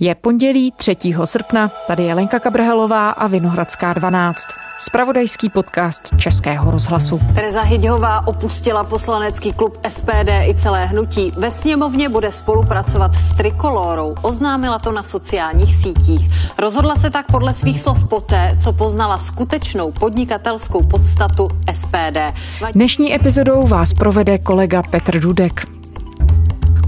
Je pondělí 3. srpna, tady je Lenka Kabrhelová a Vinohradská 12. Spravodajský podcast Českého rozhlasu. Tereza Hyďhová opustila poslanecký klub SPD i celé hnutí. Ve sněmovně bude spolupracovat s Trikolórou. Oznámila to na sociálních sítích. Rozhodla se tak podle svých slov poté, co poznala skutečnou podnikatelskou podstatu SPD. Dnešní epizodou vás provede kolega Petr Dudek.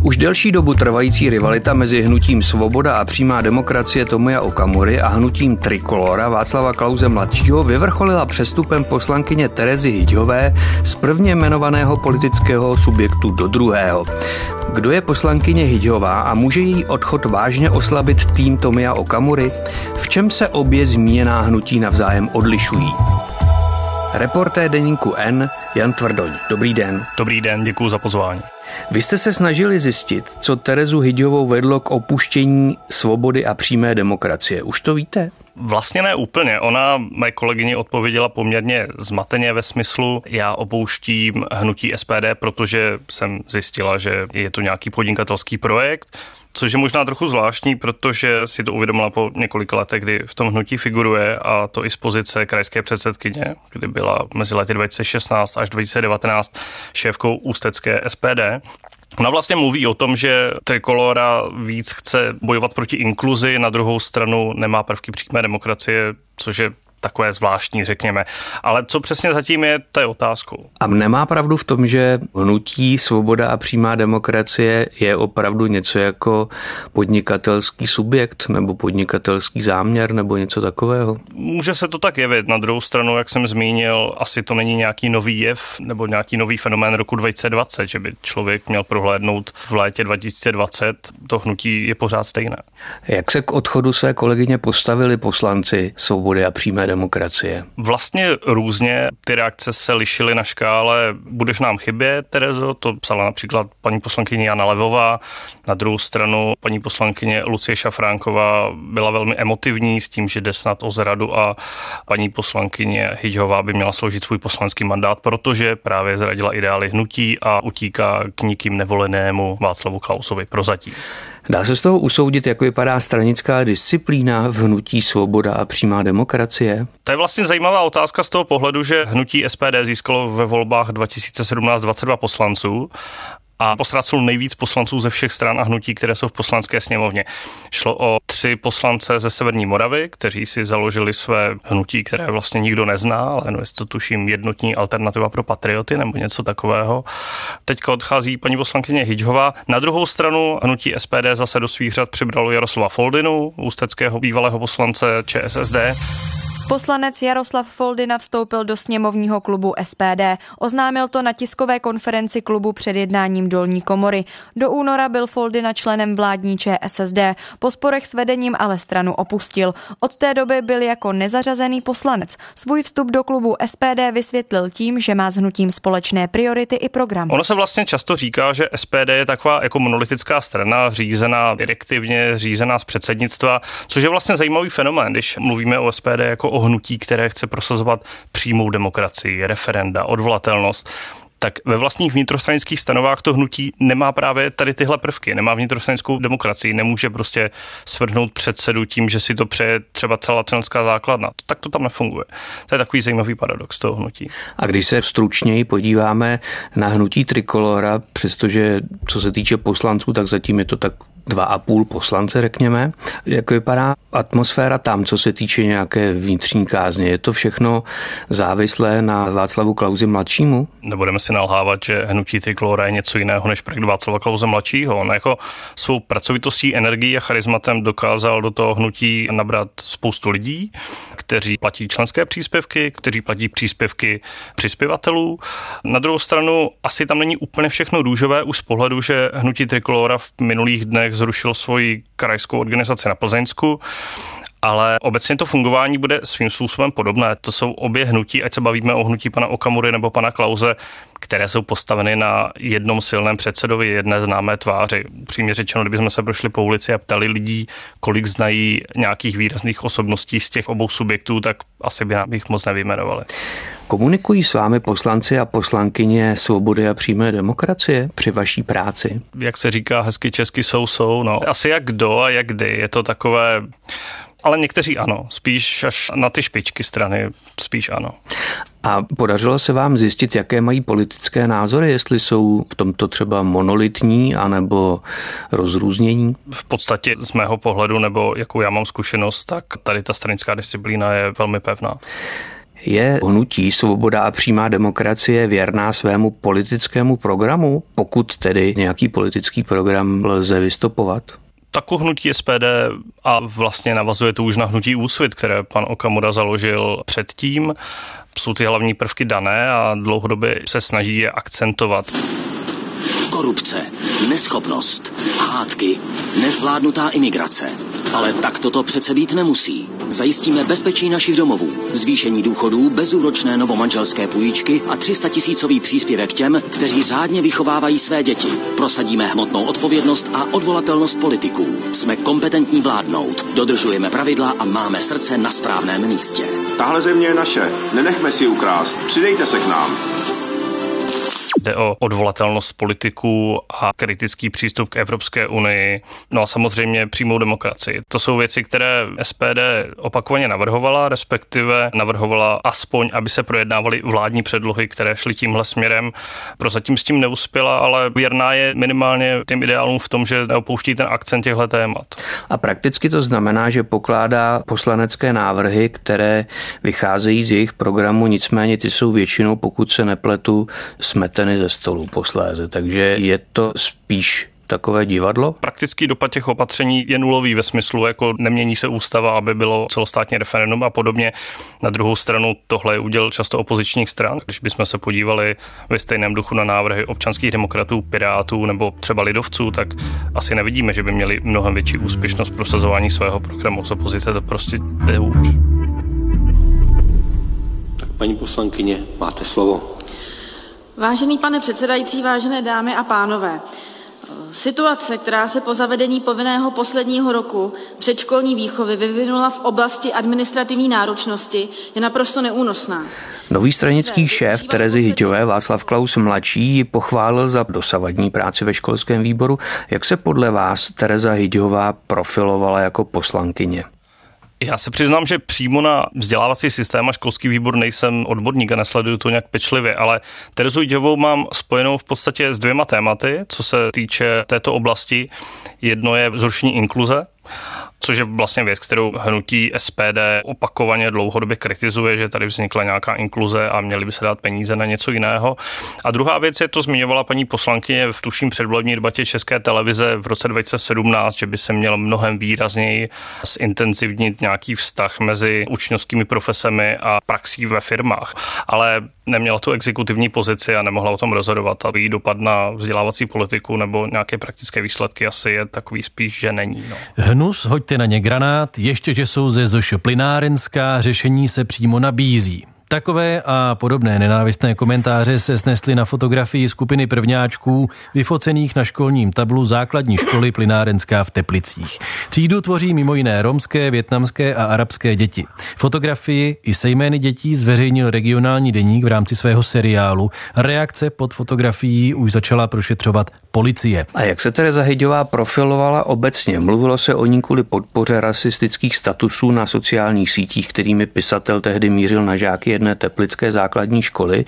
Už delší dobu trvající rivalita mezi hnutím Svoboda a přímá demokracie Tomia Okamury a hnutím Trikolora Václava Klauze mladšího vyvrcholila přestupem poslankyně Terezy Hyďové z prvně jmenovaného politického subjektu do druhého. Kdo je poslankyně Hyďová a může její odchod vážně oslabit tým Tomia Okamury? V čem se obě zmíněná hnutí navzájem odlišují? Reporté deníku N Jan Tvrdoň. Dobrý den. Dobrý den, děkuji za pozvání. Vy jste se snažili zjistit, co Terezu Hyďovou vedlo k opuštění svobody a přímé demokracie. Už to víte? Vlastně ne úplně. Ona, mé kolegyně, odpověděla poměrně zmateně ve smyslu, já opouštím hnutí SPD, protože jsem zjistila, že je to nějaký podnikatelský projekt, což je možná trochu zvláštní, protože si to uvědomila po několika letech, kdy v tom hnutí figuruje a to i z pozice krajské předsedkyně, kdy byla mezi lety 2016 až 2019 šéfkou ústecké SPD. Ona vlastně mluví o tom, že Trikolora víc chce bojovat proti inkluzi, na druhou stranu nemá prvky přímé demokracie, což je takové zvláštní, řekněme. Ale co přesně zatím je, to je otázkou. A nemá pravdu v tom, že hnutí Svoboda a přímá demokracie je opravdu něco jako podnikatelský subjekt nebo podnikatelský záměr nebo něco takového? Může se to tak jevit. Na druhou stranu, jak jsem zmínil, asi to není nějaký nový jev nebo nějaký nový fenomén roku 2020, že by člověk měl prohlédnout v létě 2020. To hnutí je pořád stejné. Jak se k odchodu své kolegyně postavili poslanci Svobody a přímé demokracie? Demokracie? Vlastně různě ty reakce se lišily na škále budeš nám chybět, Terezo, to psala například paní poslankyně Jana Levová, na druhou stranu paní poslankyně Lucie Šafránková byla velmi emotivní s tím, že jde snad o zradu a paní poslankyně Hyďhová by měla složit svůj poslanský mandát, protože právě zradila ideály hnutí a utíká k nikým nevolenému Václavu Klausovi prozatím. Dá se z toho usoudit, jak vypadá stranická disciplína v hnutí Svoboda a přímá demokracie? To je vlastně zajímavá otázka z toho pohledu, že hnutí SPD získalo ve volbách 2017 22 poslanců a postracil nejvíc poslanců ze všech stran a hnutí, které jsou v poslanské sněmovně. Šlo o tři poslance ze Severní Moravy, kteří si založili své hnutí, které vlastně nikdo nezná, ale jmenuje se to tuším jednotní alternativa pro patrioty nebo něco takového. Teďka odchází paní poslankyně Hyďhová. Na druhou stranu hnutí SPD zase do svých řad přibralo Jaroslava Foldinu, ústeckého bývalého poslance ČSSD. Poslanec Jaroslav Foldina vstoupil do sněmovního klubu SPD. Oznámil to na tiskové konferenci klubu před jednáním dolní komory. Do února byl Foldina členem vládní ČSSD. Po sporech s vedením ale stranu opustil. Od té doby byl jako nezařazený poslanec. Svůj vstup do klubu SPD vysvětlil tím, že má s hnutím společné priority i program. Ono se vlastně často říká, že SPD je taková jako monolitická strana, řízená direktivně, řízená z předsednictva, což je vlastně zajímavý fenomén, když mluvíme o SPD jako o hnutí, které chce prosazovat přímou demokracii, referenda, odvolatelnost tak ve vlastních vnitrostranických stanovách to hnutí nemá právě tady tyhle prvky, nemá vnitrostranickou demokracii, nemůže prostě svrhnout předsedu tím, že si to přeje třeba celá členská základna. Tak to tam nefunguje. To je takový zajímavý paradox toho hnutí. A když se stručněji podíváme na hnutí Trikolora, přestože co se týče poslanců, tak zatím je to tak dva a půl poslance, řekněme. Jak vypadá atmosféra tam, co se týče nějaké vnitřní kázně? Je to všechno závislé na Václavu Klauzi mladšímu? Nebudeme si nalhávat, že hnutí Trikolora je něco jiného než projekt Václava Klauze mladšího. On jako svou pracovitostí, energií a charizmatem dokázal do toho hnutí nabrat spoustu lidí, kteří platí členské příspěvky, kteří platí příspěvky přispěvatelů. Na druhou stranu asi tam není úplně všechno růžové už z pohledu, že hnutí Trikolora v minulých dnech zrušil svoji krajskou organizaci na Plzeňsku ale obecně to fungování bude svým způsobem podobné. To jsou obě hnutí, ať se bavíme o hnutí pana Okamury nebo pana Klauze, které jsou postaveny na jednom silném předsedovi jedné známé tváři. Přímě řečeno, kdybychom se prošli po ulici a ptali lidí, kolik znají nějakých výrazných osobností z těch obou subjektů, tak asi by nám jich moc nevyjmenovali. Komunikují s vámi poslanci a poslankyně svobody a přímé demokracie při vaší práci? Jak se říká hezky česky jsou, jsou. No. Asi jak kdo a jak kdy. Je to takové ale někteří ano, spíš až na ty špičky strany, spíš ano. A podařilo se vám zjistit, jaké mají politické názory, jestli jsou v tomto třeba monolitní anebo rozrůznění? V podstatě z mého pohledu, nebo jakou já mám zkušenost, tak tady ta stranická disciplína je velmi pevná. Je hnutí Svoboda a přímá demokracie věrná svému politickému programu, pokud tedy nějaký politický program lze vystopovat? Tako hnutí SPD a vlastně navazuje to už na hnutí Úsvit, které pan Okamura založil předtím. Jsou ty hlavní prvky dané a dlouhodobě se snaží je akcentovat. Korupce, neschopnost, hádky, nezvládnutá imigrace – ale tak toto přece být nemusí. Zajistíme bezpečí našich domovů, zvýšení důchodů, bezúročné novomanželské půjčky a 300 tisícový příspěvek těm, kteří řádně vychovávají své děti. Prosadíme hmotnou odpovědnost a odvolatelnost politiků. Jsme kompetentní vládnout, dodržujeme pravidla a máme srdce na správném místě. Tahle země je naše, nenechme si ukrást, přidejte se k nám. Jde o odvolatelnost politiků a kritický přístup k Evropské unii, no a samozřejmě přímou demokracii. To jsou věci, které SPD opakovaně navrhovala, respektive navrhovala aspoň, aby se projednávaly vládní předlohy, které šly tímhle směrem. Prozatím s tím neuspěla, ale věrná je minimálně těm ideálům v tom, že neopouští ten akcent těchto témat. A prakticky to znamená, že pokládá poslanecké návrhy, které vycházejí z jejich programu, nicméně ty jsou většinou, pokud se nepletu, smeteny ze stolu posléze. Takže je to spíš takové divadlo? Praktický dopad těch opatření je nulový ve smyslu, jako nemění se ústava, aby bylo celostátní referendum a podobně. Na druhou stranu tohle je uděl často opozičních stran. Když bychom se podívali ve stejném duchu na návrhy občanských demokratů, pirátů nebo třeba lidovců, tak asi nevidíme, že by měli mnohem větší úspěšnost prosazování svého programu. Z opozice to prostě jde už. Tak paní poslankyně, máte slovo. Vážený pane předsedající, vážené dámy a pánové, Situace, která se po zavedení povinného posledního roku předškolní výchovy vyvinula v oblasti administrativní náročnosti, je naprosto neúnosná. Nový stranický šéf Terezy Hyťové Václav Klaus mladší ji pochválil za dosavadní práci ve školském výboru. Jak se podle vás Tereza Hyťová profilovala jako poslankyně? Já se přiznám, že přímo na vzdělávací systém a školský výbor nejsem odborník a nesleduju to nějak pečlivě, ale Terezu Jdovou mám spojenou v podstatě s dvěma tématy, co se týče této oblasti. Jedno je zrušení inkluze, což je vlastně věc, kterou hnutí SPD opakovaně dlouhodobě kritizuje, že tady vznikla nějaká inkluze a měly by se dát peníze na něco jiného. A druhá věc je, to zmiňovala paní poslankyně v tuším předvolební debatě České televize v roce 2017, že by se měl mnohem výrazněji zintenzivnit nějaký vztah mezi učňovskými profesemi a praxí ve firmách. Ale neměla tu exekutivní pozici a nemohla o tom rozhodovat. A její dopad na vzdělávací politiku nebo nějaké praktické výsledky asi je takový spíš, že není. No. Hnus, hoďte na ně granát, ještě, že jsou ze Zoš plynárenská, řešení se přímo nabízí. Takové a podobné nenávistné komentáře se snesly na fotografii skupiny prvňáčků vyfocených na školním tablu základní školy Plynárenská v Teplicích. Třídu tvoří mimo jiné romské, větnamské a arabské děti. Fotografii i se jmény dětí zveřejnil regionální deník v rámci svého seriálu. Reakce pod fotografií už začala prošetřovat policie. A jak se Tereza Hyďová profilovala obecně? Mluvilo se o ní kvůli podpoře rasistických statusů na sociálních sítích, kterými pisatel tehdy mířil na žáky jedné teplické základní školy.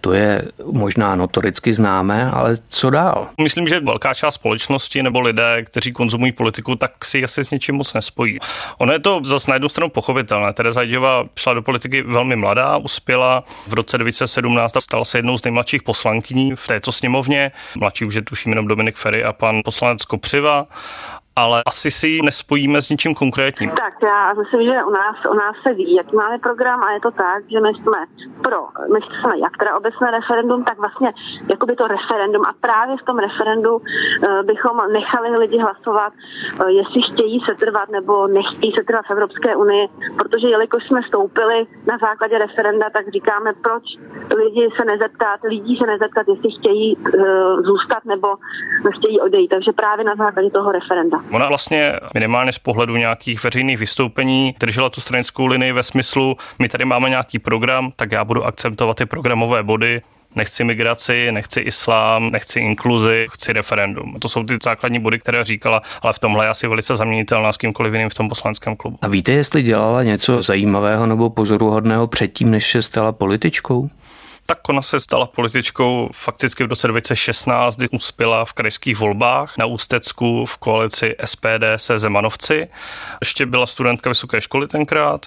To je možná notoricky známé, ale co dál? Myslím, že velká část společnosti nebo lidé, kteří konzumují politiku, tak si asi s něčím moc nespojí. Ono je to zase na jednu stranu pochopitelné. Tereza Jdová šla do politiky velmi mladá, uspěla v roce 2017 a stala se jednou z nejmladších poslankyní v této sněmovně. Mladší už je tuším jenom Dominik Ferry a pan poslanec Kopřiva ale asi si ji nespojíme s ničím konkrétním. Tak já myslím, že u nás, u nás se ví, jaký máme program a je to tak, že my jsme pro, my jsme jak teda obecné referendum, tak vlastně jakoby to referendum a právě v tom referendu uh, bychom nechali lidi hlasovat, uh, jestli chtějí setrvat nebo nechtějí setrvat v Evropské unii, protože jelikož jsme stoupili na základě referenda, tak říkáme, proč lidi se nezeptat, lidí se nezeptat, jestli chtějí uh, zůstat nebo chtějí odejít. Takže právě na základě toho referenda. Ona vlastně minimálně z pohledu nějakých veřejných vystoupení držela tu stranickou linii ve smyslu, my tady máme nějaký program, tak já budu akceptovat ty programové body, nechci migraci, nechci islám, nechci inkluzi, chci referendum. To jsou ty základní body, které říkala, ale v tomhle je asi velice zaměnitelná s kýmkoliv jiným v tom poslanském klubu. A víte, jestli dělala něco zajímavého nebo pozoruhodného předtím, než se stala političkou? Tak ona se stala političkou fakticky v roce 2016, kdy uspěla v krajských volbách na Ústecku v koalici SPD se Zemanovci. Ještě byla studentka vysoké školy tenkrát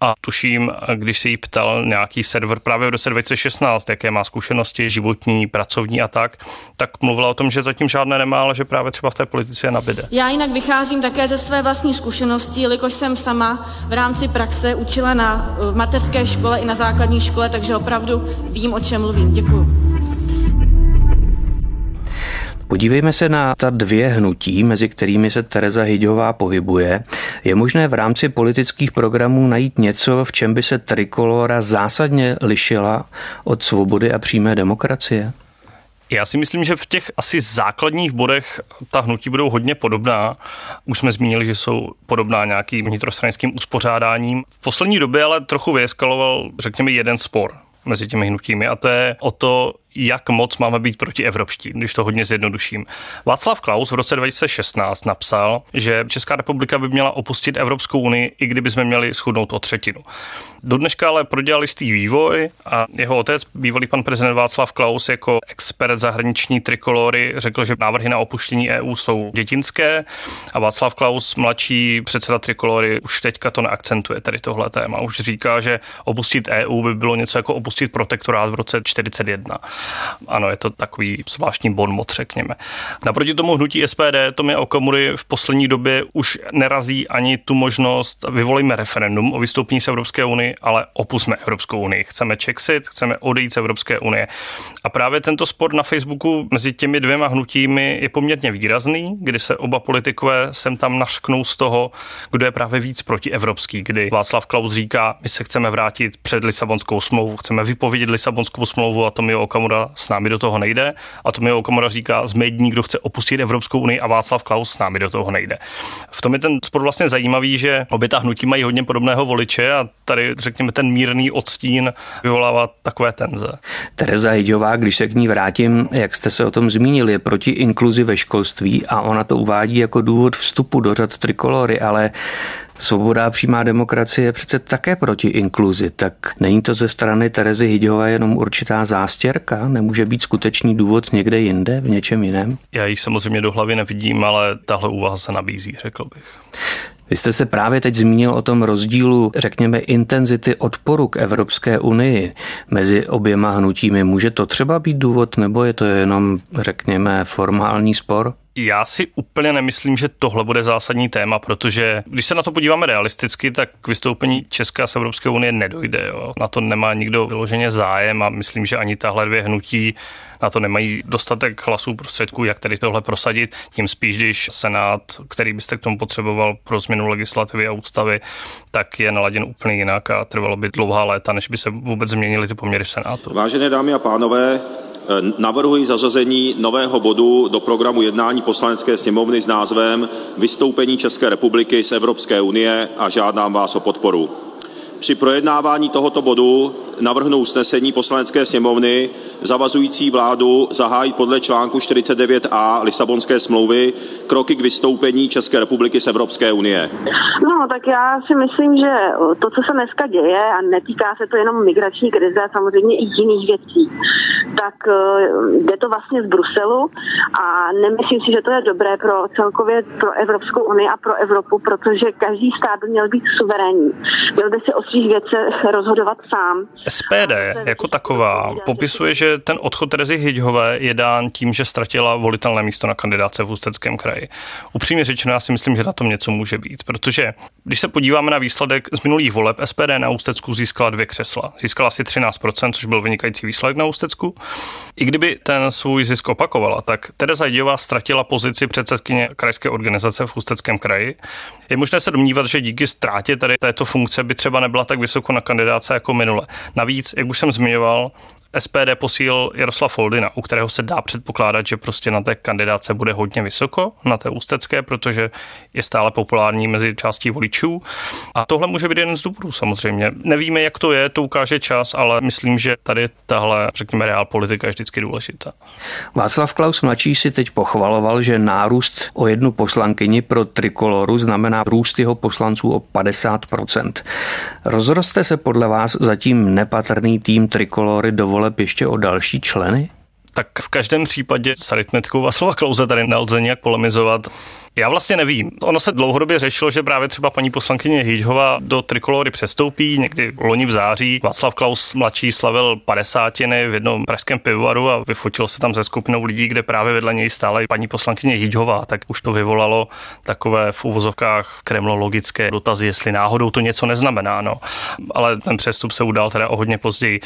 a tuším, když se jí ptal nějaký server právě v roce 2016, jaké má zkušenosti životní, pracovní a tak, tak mluvila o tom, že zatím žádné nemá, ale že právě třeba v té politice nabide. Já jinak vycházím také ze své vlastní zkušenosti, jelikož jsem sama v rámci praxe učila na v mateřské škole i na základní škole, takže opravdu vím, o čem mluvím. Děkuji. Podívejme se na ta dvě hnutí, mezi kterými se Tereza Hyďová pohybuje. Je možné v rámci politických programů najít něco, v čem by se trikolora zásadně lišila od svobody a přímé demokracie? Já si myslím, že v těch asi základních bodech ta hnutí budou hodně podobná. Už jsme zmínili, že jsou podobná nějakým vnitrostranickým uspořádáním. V poslední době ale trochu vyeskaloval, řekněme, jeden spor mezi těmi hnutími. A to je o to, jak moc máme být proti evropští, když to hodně zjednoduším. Václav Klaus v roce 2016 napsal, že Česká republika by měla opustit Evropskou unii, i kdyby jsme měli schudnout o třetinu. Do dneška ale prodělal jistý vývoj a jeho otec, bývalý pan prezident Václav Klaus, jako expert zahraniční trikolory, řekl, že návrhy na opuštění EU jsou dětinské a Václav Klaus, mladší předseda trikolory, už teďka to neakcentuje tady tohle téma. Už říká, že opustit EU by bylo něco jako opustit protektorát v roce 41. Ano, je to takový zvláštní bonmot, řekněme. Naproti tomu hnutí SPD Tomě Okamury v poslední době už nerazí ani tu možnost vyvolíme referendum o vystoupení z Evropské unie, ale opusme Evropskou unii. Chceme Czexit, chceme odejít z Evropské unie. A právě tento spor na Facebooku mezi těmi dvěma hnutími je poměrně výrazný, kdy se oba politikové sem tam našknou z toho, kdo je právě víc protievropský, kdy Václav Klaus říká, my se chceme vrátit před Lisabonskou smlouvu, chceme vypovědět Lisabonskou smlouvu a Tomio Okamura s námi do toho nejde. A Tomio Okamura říká, jsme jediní, kdo chce opustit Evropskou unii a Václav Klaus s námi do toho nejde. V tom je ten spor vlastně zajímavý, že obě ta hnutí mají hodně podobného voliče a tady, řekněme, ten mírný odstín vyvolává takové tenze. Tereza Hyďová, když se k ní vrátím, jak jste se o tom zmínili, je proti inkluzi ve školství a ona to uvádí jako důvod vstupu do řad trikolory, ale Svoboda a přímá demokracie je přece také proti inkluzi, tak není to ze strany Terezy Hyďové jenom určitá zástěrka? Nemůže být skutečný důvod někde jinde, v něčem jiném? Já ji samozřejmě do hlavy nevidím, ale tahle úvaha se nabízí, řekl bych. Vy jste se právě teď zmínil o tom rozdílu, řekněme, intenzity odporu k Evropské unii mezi oběma hnutími. Může to třeba být důvod, nebo je to jenom, řekněme, formální spor? Já si úplně nemyslím, že tohle bude zásadní téma, protože když se na to podíváme realisticky, tak k vystoupení České z Evropské unie nedojde. Jo. Na to nemá nikdo vyloženě zájem a myslím, že ani tahle dvě hnutí na to nemají dostatek hlasů prostředků, jak tedy tohle prosadit. Tím spíš, když Senát, který byste k tomu potřeboval pro změnu legislativy a ústavy, tak je naladěn úplně jinak a trvalo by dlouhá léta, než by se vůbec změnily ty poměry v Senátu. Vážené dámy a pánové, Navrhuji zařazení nového bodu do programu jednání poslanecké sněmovny s názvem Vystoupení České republiky z Evropské unie a žádám vás o podporu. Při projednávání tohoto bodu navrhnu usnesení Poslanecké sněmovny zavazující vládu zahájit podle článku 49a Lisabonské smlouvy kroky k vystoupení České republiky z Evropské unie. No, tak já si myslím, že to, co se dneska děje, a netýká se to jenom migrační krize, a samozřejmě i jiných věcí, tak jde to vlastně z Bruselu a nemyslím si, že to je dobré pro celkově pro Evropskou unii a pro Evropu, protože každý stát by měl být suverénní. Měl by si o svých věcech rozhodovat sám. SPD jako taková popisuje, že ten odchod Terezy Hyďhové je dán tím, že ztratila volitelné místo na kandidáce v Ústeckém kraji. Upřímně řečeno, já si myslím, že na tom něco může být, protože když se podíváme na výsledek z minulých voleb, SPD na Ústecku získala dvě křesla. Získala asi 13%, což byl vynikající výsledek na Ústecku. I kdyby ten svůj zisk opakovala, tak Tereza Hyďhová ztratila pozici předsedkyně krajské organizace v Ústeckém kraji. Je možné se domnívat, že díky ztrátě tady této funkce by třeba nebyla tak vysoko na kandidáce jako minule. Navíc, jak už jsem zmiňoval, SPD posílil Jaroslav Foldina, u kterého se dá předpokládat, že prostě na té kandidáce bude hodně vysoko, na té ústecké, protože je stále populární mezi částí voličů. A tohle může být jeden z důvodů samozřejmě. Nevíme, jak to je, to ukáže čas, ale myslím, že tady tahle, řekněme, reál politika je vždycky důležitá. Václav Klaus mladší si teď pochvaloval, že nárůst o jednu poslankyni pro trikoloru znamená růst jeho poslanců o 50%. Rozroste se podle vás zatím nepatrný tým trikolory dovolit voleb ještě o další členy? Tak v každém případě s aritmetikou Vaslova Klauze tady nelze nějak polemizovat. Já vlastně nevím. Ono se dlouhodobě řešilo, že právě třeba paní poslankyně Hýžhová do trikolory přestoupí někdy loni v září. Václav Klaus mladší slavil padesátiny v jednom pražském pivovaru a vyfotil se tam se skupinou lidí, kde právě vedle něj stála i paní poslankyně Hýžhová. Tak už to vyvolalo takové v uvozovkách kremlologické dotazy, jestli náhodou to něco neznamená. No. Ale ten přestup se udál teda o hodně později.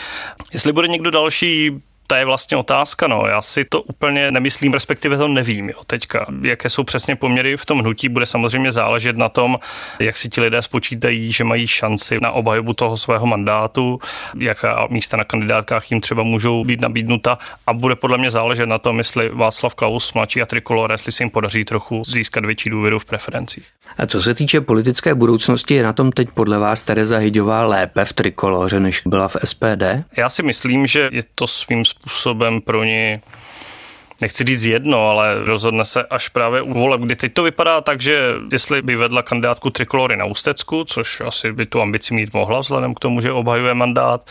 Jestli bude někdo další, to je vlastně otázka, no. Já si to úplně nemyslím, respektive to nevím, jo, teďka. Jaké jsou přesně poměry v tom hnutí, bude samozřejmě záležet na tom, jak si ti lidé spočítají, že mají šanci na obhajobu toho svého mandátu, jaká místa na kandidátkách jim třeba můžou být nabídnuta a bude podle mě záležet na tom, jestli Václav Klaus, mladší a Trikolor, jestli se jim podaří trochu získat větší důvěru v preferencích. A co se týče politické budoucnosti, je na tom teď podle vás Tereza Hyďová lépe v Trikoloře, než byla v SPD? Já si myslím, že je to svým způsobem pro ní nechci říct jedno, ale rozhodne se až právě u voleb, kdy teď to vypadá tak, že jestli by vedla kandidátku Trikolory na Ústecku, což asi by tu ambici mít mohla vzhledem k tomu, že obhajuje mandát,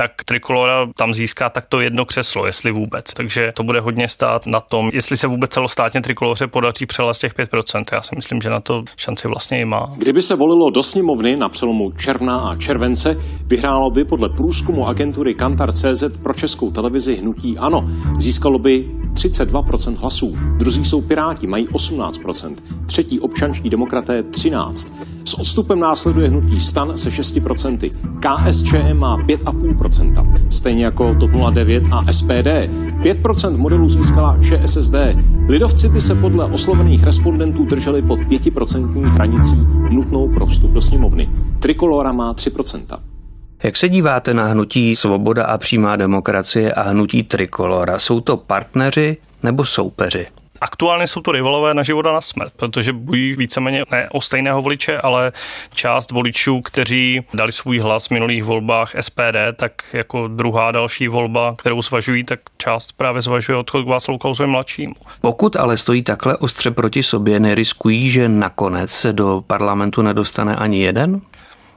tak Trikolora tam získá takto jedno křeslo, jestli vůbec. Takže to bude hodně stát na tom, jestli se vůbec celostátně Trikoloře podaří přelézt těch 5%. Já si myslím, že na to šanci vlastně i má. Kdyby se volilo do sněmovny na přelomu června a července, vyhrálo by podle průzkumu agentury Kantar CZ pro českou televizi hnutí ANO. Získalo by 32% hlasů. Druzí jsou Piráti, mají 18%. Třetí občanští demokraté 13%. S odstupem následuje hnutí Stan se 6%. KSČM má 5,5%. Stejně jako TOP 09 a SPD. 5% modelů získala ČSSD. Lidovci by se podle oslovených respondentů drželi pod 5% hranicí nutnou pro vstup do sněmovny. Trikolora má 3%. Jak se díváte na hnutí Svoboda a přímá demokracie a hnutí Trikolora? Jsou to partneři nebo soupeři? Aktuálně jsou to rivalové na život a na smrt, protože bojují víceméně ne o stejného voliče, ale část voličů, kteří dali svůj hlas v minulých volbách SPD, tak jako druhá další volba, kterou zvažují, tak část právě zvažuje odchod k Václavu Klausovi mladšímu. Pokud ale stojí takhle ostře proti sobě, neriskují, že nakonec se do parlamentu nedostane ani jeden?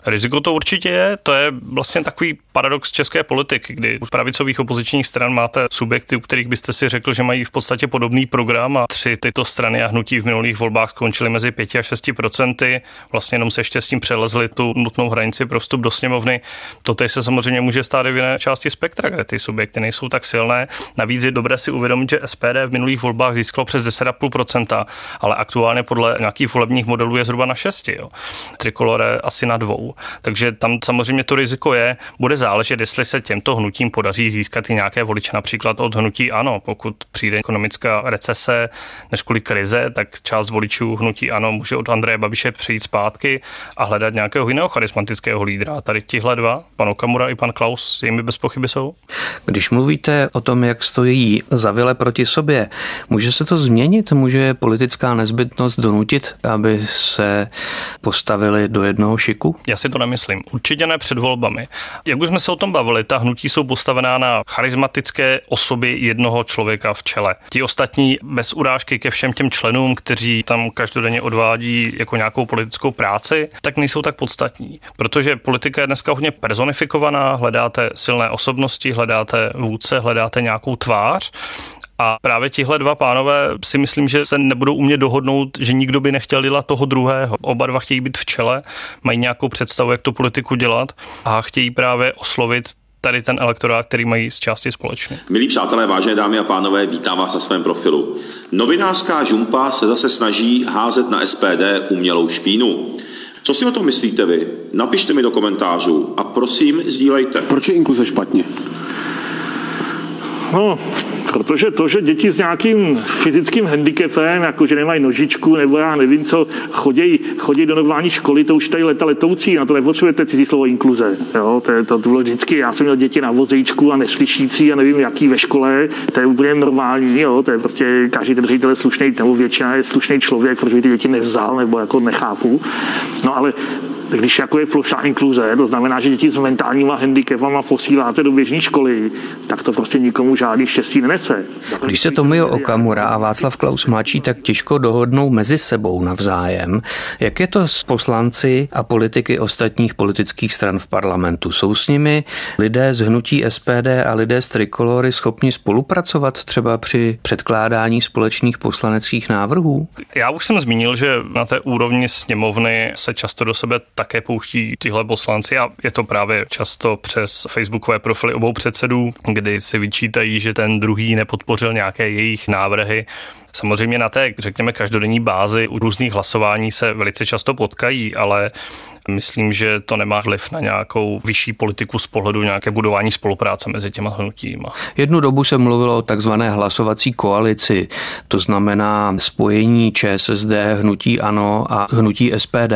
Riziko to určitě je, to je vlastně takový paradox české politiky, kdy u pravicových opozičních stran máte subjekty, u kterých byste si řekl, že mají v podstatě podobný program a tři tyto strany a hnutí v minulých volbách skončily mezi 5 a 6 procenty, vlastně jenom se ještě s tím přelezli tu nutnou hranici pro vstup do sněmovny. To se samozřejmě může stát i v jiné části spektra, kde ty subjekty nejsou tak silné. Navíc je dobré si uvědomit, že SPD v minulých volbách získalo přes 10,5%, ale aktuálně podle nějakých volebních modelů je zhruba na 6. Jo. Trikolore asi na dvou. Takže tam samozřejmě to riziko je, bude záležet, jestli se těmto hnutím podaří získat i nějaké voliče, například od hnutí ano. Pokud přijde ekonomická recese než kvůli krize, tak část voličů hnutí ano může od Andreje Babiše přejít zpátky a hledat nějakého jiného charismatického lídra. Tady tihle dva, pan Okamura i pan Klaus, jimi bez pochyby jsou. Když mluvíte o tom, jak stojí zavile proti sobě, může se to změnit? Může politická nezbytnost donutit, aby se postavili do jednoho šiku? Já si to nemyslím. Určitě ne před volbami. Jak už jsme se o tom bavili, ta hnutí jsou postavená na charismatické osoby jednoho člověka v čele. Ti ostatní bez urážky ke všem těm členům, kteří tam každodenně odvádí jako nějakou politickou práci, tak nejsou tak podstatní. Protože politika je dneska hodně personifikovaná, hledáte silné osobnosti, hledáte vůdce, hledáte nějakou tvář a právě tihle dva pánové si myslím, že se nebudou umět dohodnout, že nikdo by nechtěl dělat toho druhého. Oba dva chtějí být v čele, mají nějakou představu, jak tu politiku dělat a chtějí právě oslovit tady ten elektorát, který mají z části společný. Milí přátelé, vážené dámy a pánové, vítám vás na svém profilu. Novinářská žumpa se zase snaží házet na SPD umělou špínu. Co si o tom myslíte vy? Napište mi do komentářů a prosím, sdílejte. Proč je inkluze špatně? No, protože to, že děti s nějakým fyzickým handicapem, jako že nemají nožičku nebo já nevím co, chodí, chodí do normální školy, to už tady leta letoucí, na to nepotřebujete cizí slovo inkluze. Jo? To, je, to, to bylo vždycky, já jsem měl děti na vozejčku a neslyšící a nevím jaký ve škole, to je úplně normální, jo? to je prostě každý ten ředitel je slušný, nebo většina je slušný člověk, protože ty děti nevzal nebo jako nechápu. No ale když jako je plošná inkluze, to znamená, že děti s mentálníma handicapama posíláte do běžné školy, tak to prostě nikomu žádný štěstí nenese. Když se Tomio Okamura a Václav Klaus mladší tak těžko dohodnou mezi sebou navzájem, jak je to s poslanci a politiky ostatních politických stran v parlamentu? Jsou s nimi lidé z hnutí SPD a lidé z Trikolory schopni spolupracovat třeba při předkládání společných poslaneckých návrhů? Já už jsem zmínil, že na té úrovni sněmovny se často do sebe také pouští tyhle poslanci a je to právě často přes facebookové profily obou předsedů, kdy si vyčítají, že ten druhý nepodpořil nějaké jejich návrhy. Samozřejmě na té, řekněme, každodenní bázi u různých hlasování se velice často potkají, ale Myslím, že to nemá vliv na nějakou vyšší politiku z pohledu nějaké budování spolupráce mezi těma hnutíma. Jednu dobu se mluvilo o takzvané hlasovací koalici, to znamená spojení ČSSD, hnutí ANO a hnutí SPD.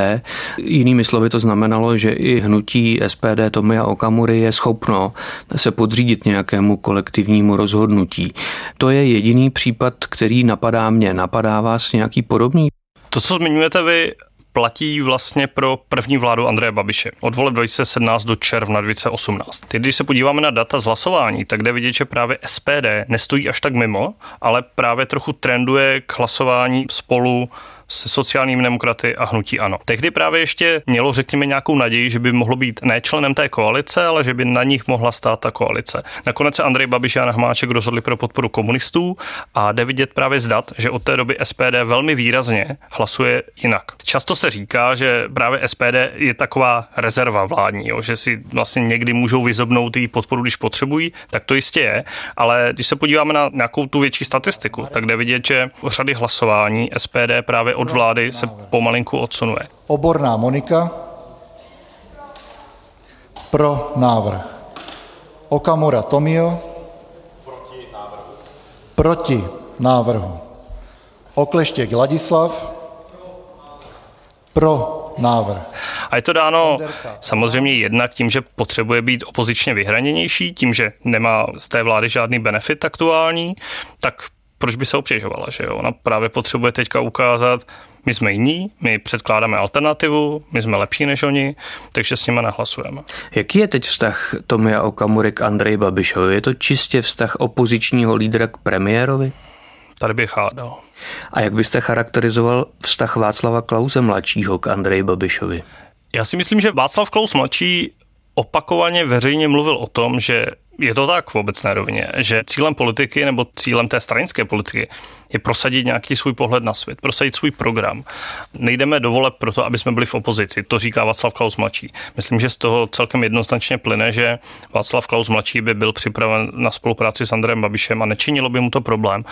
Jinými slovy to znamenalo, že i hnutí SPD Tomia Okamury je schopno se podřídit nějakému kolektivnímu rozhodnutí. To je jediný případ, který napadá mě. Napadá vás nějaký podobný? To, co zmiňujete vy, platí vlastně pro první vládu Andreje Babiše od voleb 2017 do června 2018. Teď, když se podíváme na data z hlasování, tak jde vidět, že právě SPD nestojí až tak mimo, ale právě trochu trenduje k hlasování spolu se sociálními demokraty a hnutí ano. Tehdy právě ještě mělo, řekněme, nějakou naději, že by mohlo být ne členem té koalice, ale že by na nich mohla stát ta koalice. Nakonec se Andrej Babiš a Jan Hmáček rozhodli pro podporu komunistů a jde vidět právě zdat, že od té doby SPD velmi výrazně hlasuje jinak. Často se říká, že právě SPD je taková rezerva vládní, jo, že si vlastně někdy můžou vyzobnout její podporu, když potřebují, tak to jistě je, ale když se podíváme na nějakou tu větší statistiku, tak jde vidět, že řady hlasování SPD právě od vlády se pomalinku odsunuje. Oborná Monika. Pro návrh. Okamura Tomio. Proti návrhu. Proti návrhu. Okleštěk Ladislav. Pro návrh. A je to dáno samozřejmě jednak tím, že potřebuje být opozičně vyhraněnější, tím, že nemá z té vlády žádný benefit aktuální, tak proč by se obtěžovala, že jo? Ona právě potřebuje teďka ukázat, my jsme jiní, my předkládáme alternativu, my jsme lepší než oni, takže s nimi nahlasujeme. Jaký je teď vztah Tomia Okamury k Andreji Babišovi? Je to čistě vztah opozičního lídra k premiérovi? Tady bych hádal. A jak byste charakterizoval vztah Václava Klause mladšího k Andreji Babišovi? Já si myslím, že Václav Klaus mladší opakovaně veřejně mluvil o tom, že je to tak v obecné rovině, že cílem politiky nebo cílem té stranické politiky je prosadit nějaký svůj pohled na svět, prosadit svůj program. Nejdeme do voleb proto, aby jsme byli v opozici, to říká Václav Klaus mladší. Myslím, že z toho celkem jednoznačně plyne, že Václav Klaus mladší by byl připraven na spolupráci s Andrejem Babišem a nečinilo by mu to problém.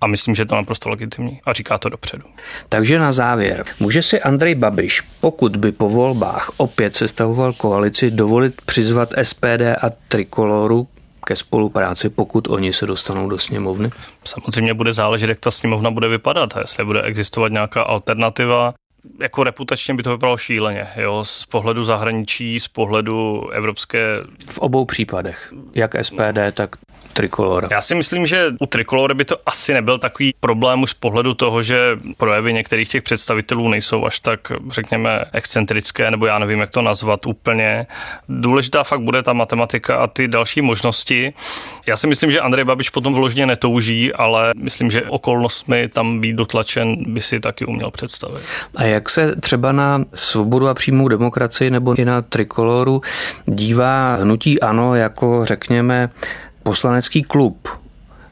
A myslím, že je to naprosto legitimní a říká to dopředu. Takže na závěr, může si Andrej Babiš, pokud by po volbách opět sestavoval koalici, dovolit přizvat SPD a Trikoloru ke spolupráci, pokud oni se dostanou do sněmovny? Samozřejmě bude záležet, jak ta sněmovna bude vypadat, jestli bude existovat nějaká alternativa. Jako reputačně by to vypadalo šíleně, jo, z pohledu zahraničí, z pohledu evropské... V obou případech, jak SPD, tak trikolora? Já si myslím, že u trikolory by to asi nebyl takový problém už z pohledu toho, že projevy některých těch představitelů nejsou až tak, řekněme, excentrické, nebo já nevím, jak to nazvat úplně. Důležitá fakt bude ta matematika a ty další možnosti. Já si myslím, že Andrej Babiš potom vložně netouží, ale myslím, že okolnostmi tam být dotlačen by si taky uměl představit. A jak se třeba na svobodu a přímou demokracii nebo i na trikoloru dívá hnutí ANO jako, řekněme, poslanecký klub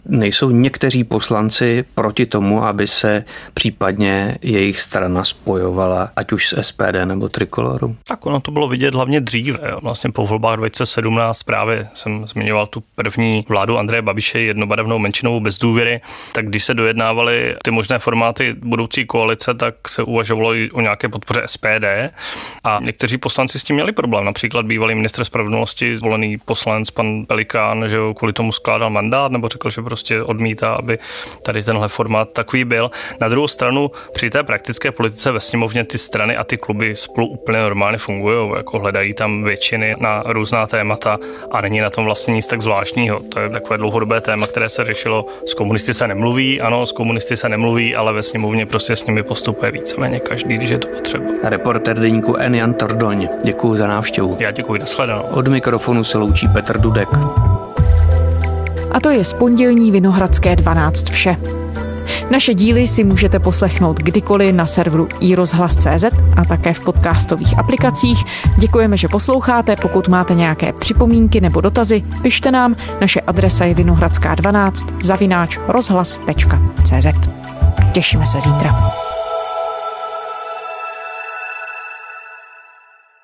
nejsou někteří poslanci proti tomu, aby se případně jejich strana spojovala, ať už s SPD nebo Trikoloru? Tak ono to bylo vidět hlavně dříve. Vlastně po volbách 2017 právě jsem zmiňoval tu první vládu Andreje Babiše, jednobarevnou menšinovou bez důvěry, tak když se dojednávaly ty možné formáty budoucí koalice, tak se uvažovalo o nějaké podpoře SPD a někteří poslanci s tím měli problém. Například bývalý ministr spravedlnosti, volený poslanec pan Pelikán, že kvůli tomu skládal mandát nebo řekl, že prostě odmítá, aby tady tenhle formát takový byl. Na druhou stranu při té praktické politice ve sněmovně ty strany a ty kluby spolu úplně normálně fungují, jako hledají tam většiny na různá témata a není na tom vlastně nic tak zvláštního. To je takové dlouhodobé téma, které se řešilo. S komunisty se nemluví, ano, s komunisty se nemluví, ale ve sněmovně prostě s nimi postupuje víceméně každý, když je to potřeba. Reporter deníku N. Jan Tordoň, děkuji za návštěvu. Já děkuji, nashledanou. Od mikrofonu se loučí Petr Dudek. A to je z pondělní Vinohradské 12 vše. Naše díly si můžete poslechnout kdykoliv na serveru iRozhlas.cz a také v podcastových aplikacích. Děkujeme, že posloucháte. Pokud máte nějaké připomínky nebo dotazy, pište nám. Naše adresa je vinohradská12 zavináč rozhlas.cz. Těšíme se zítra.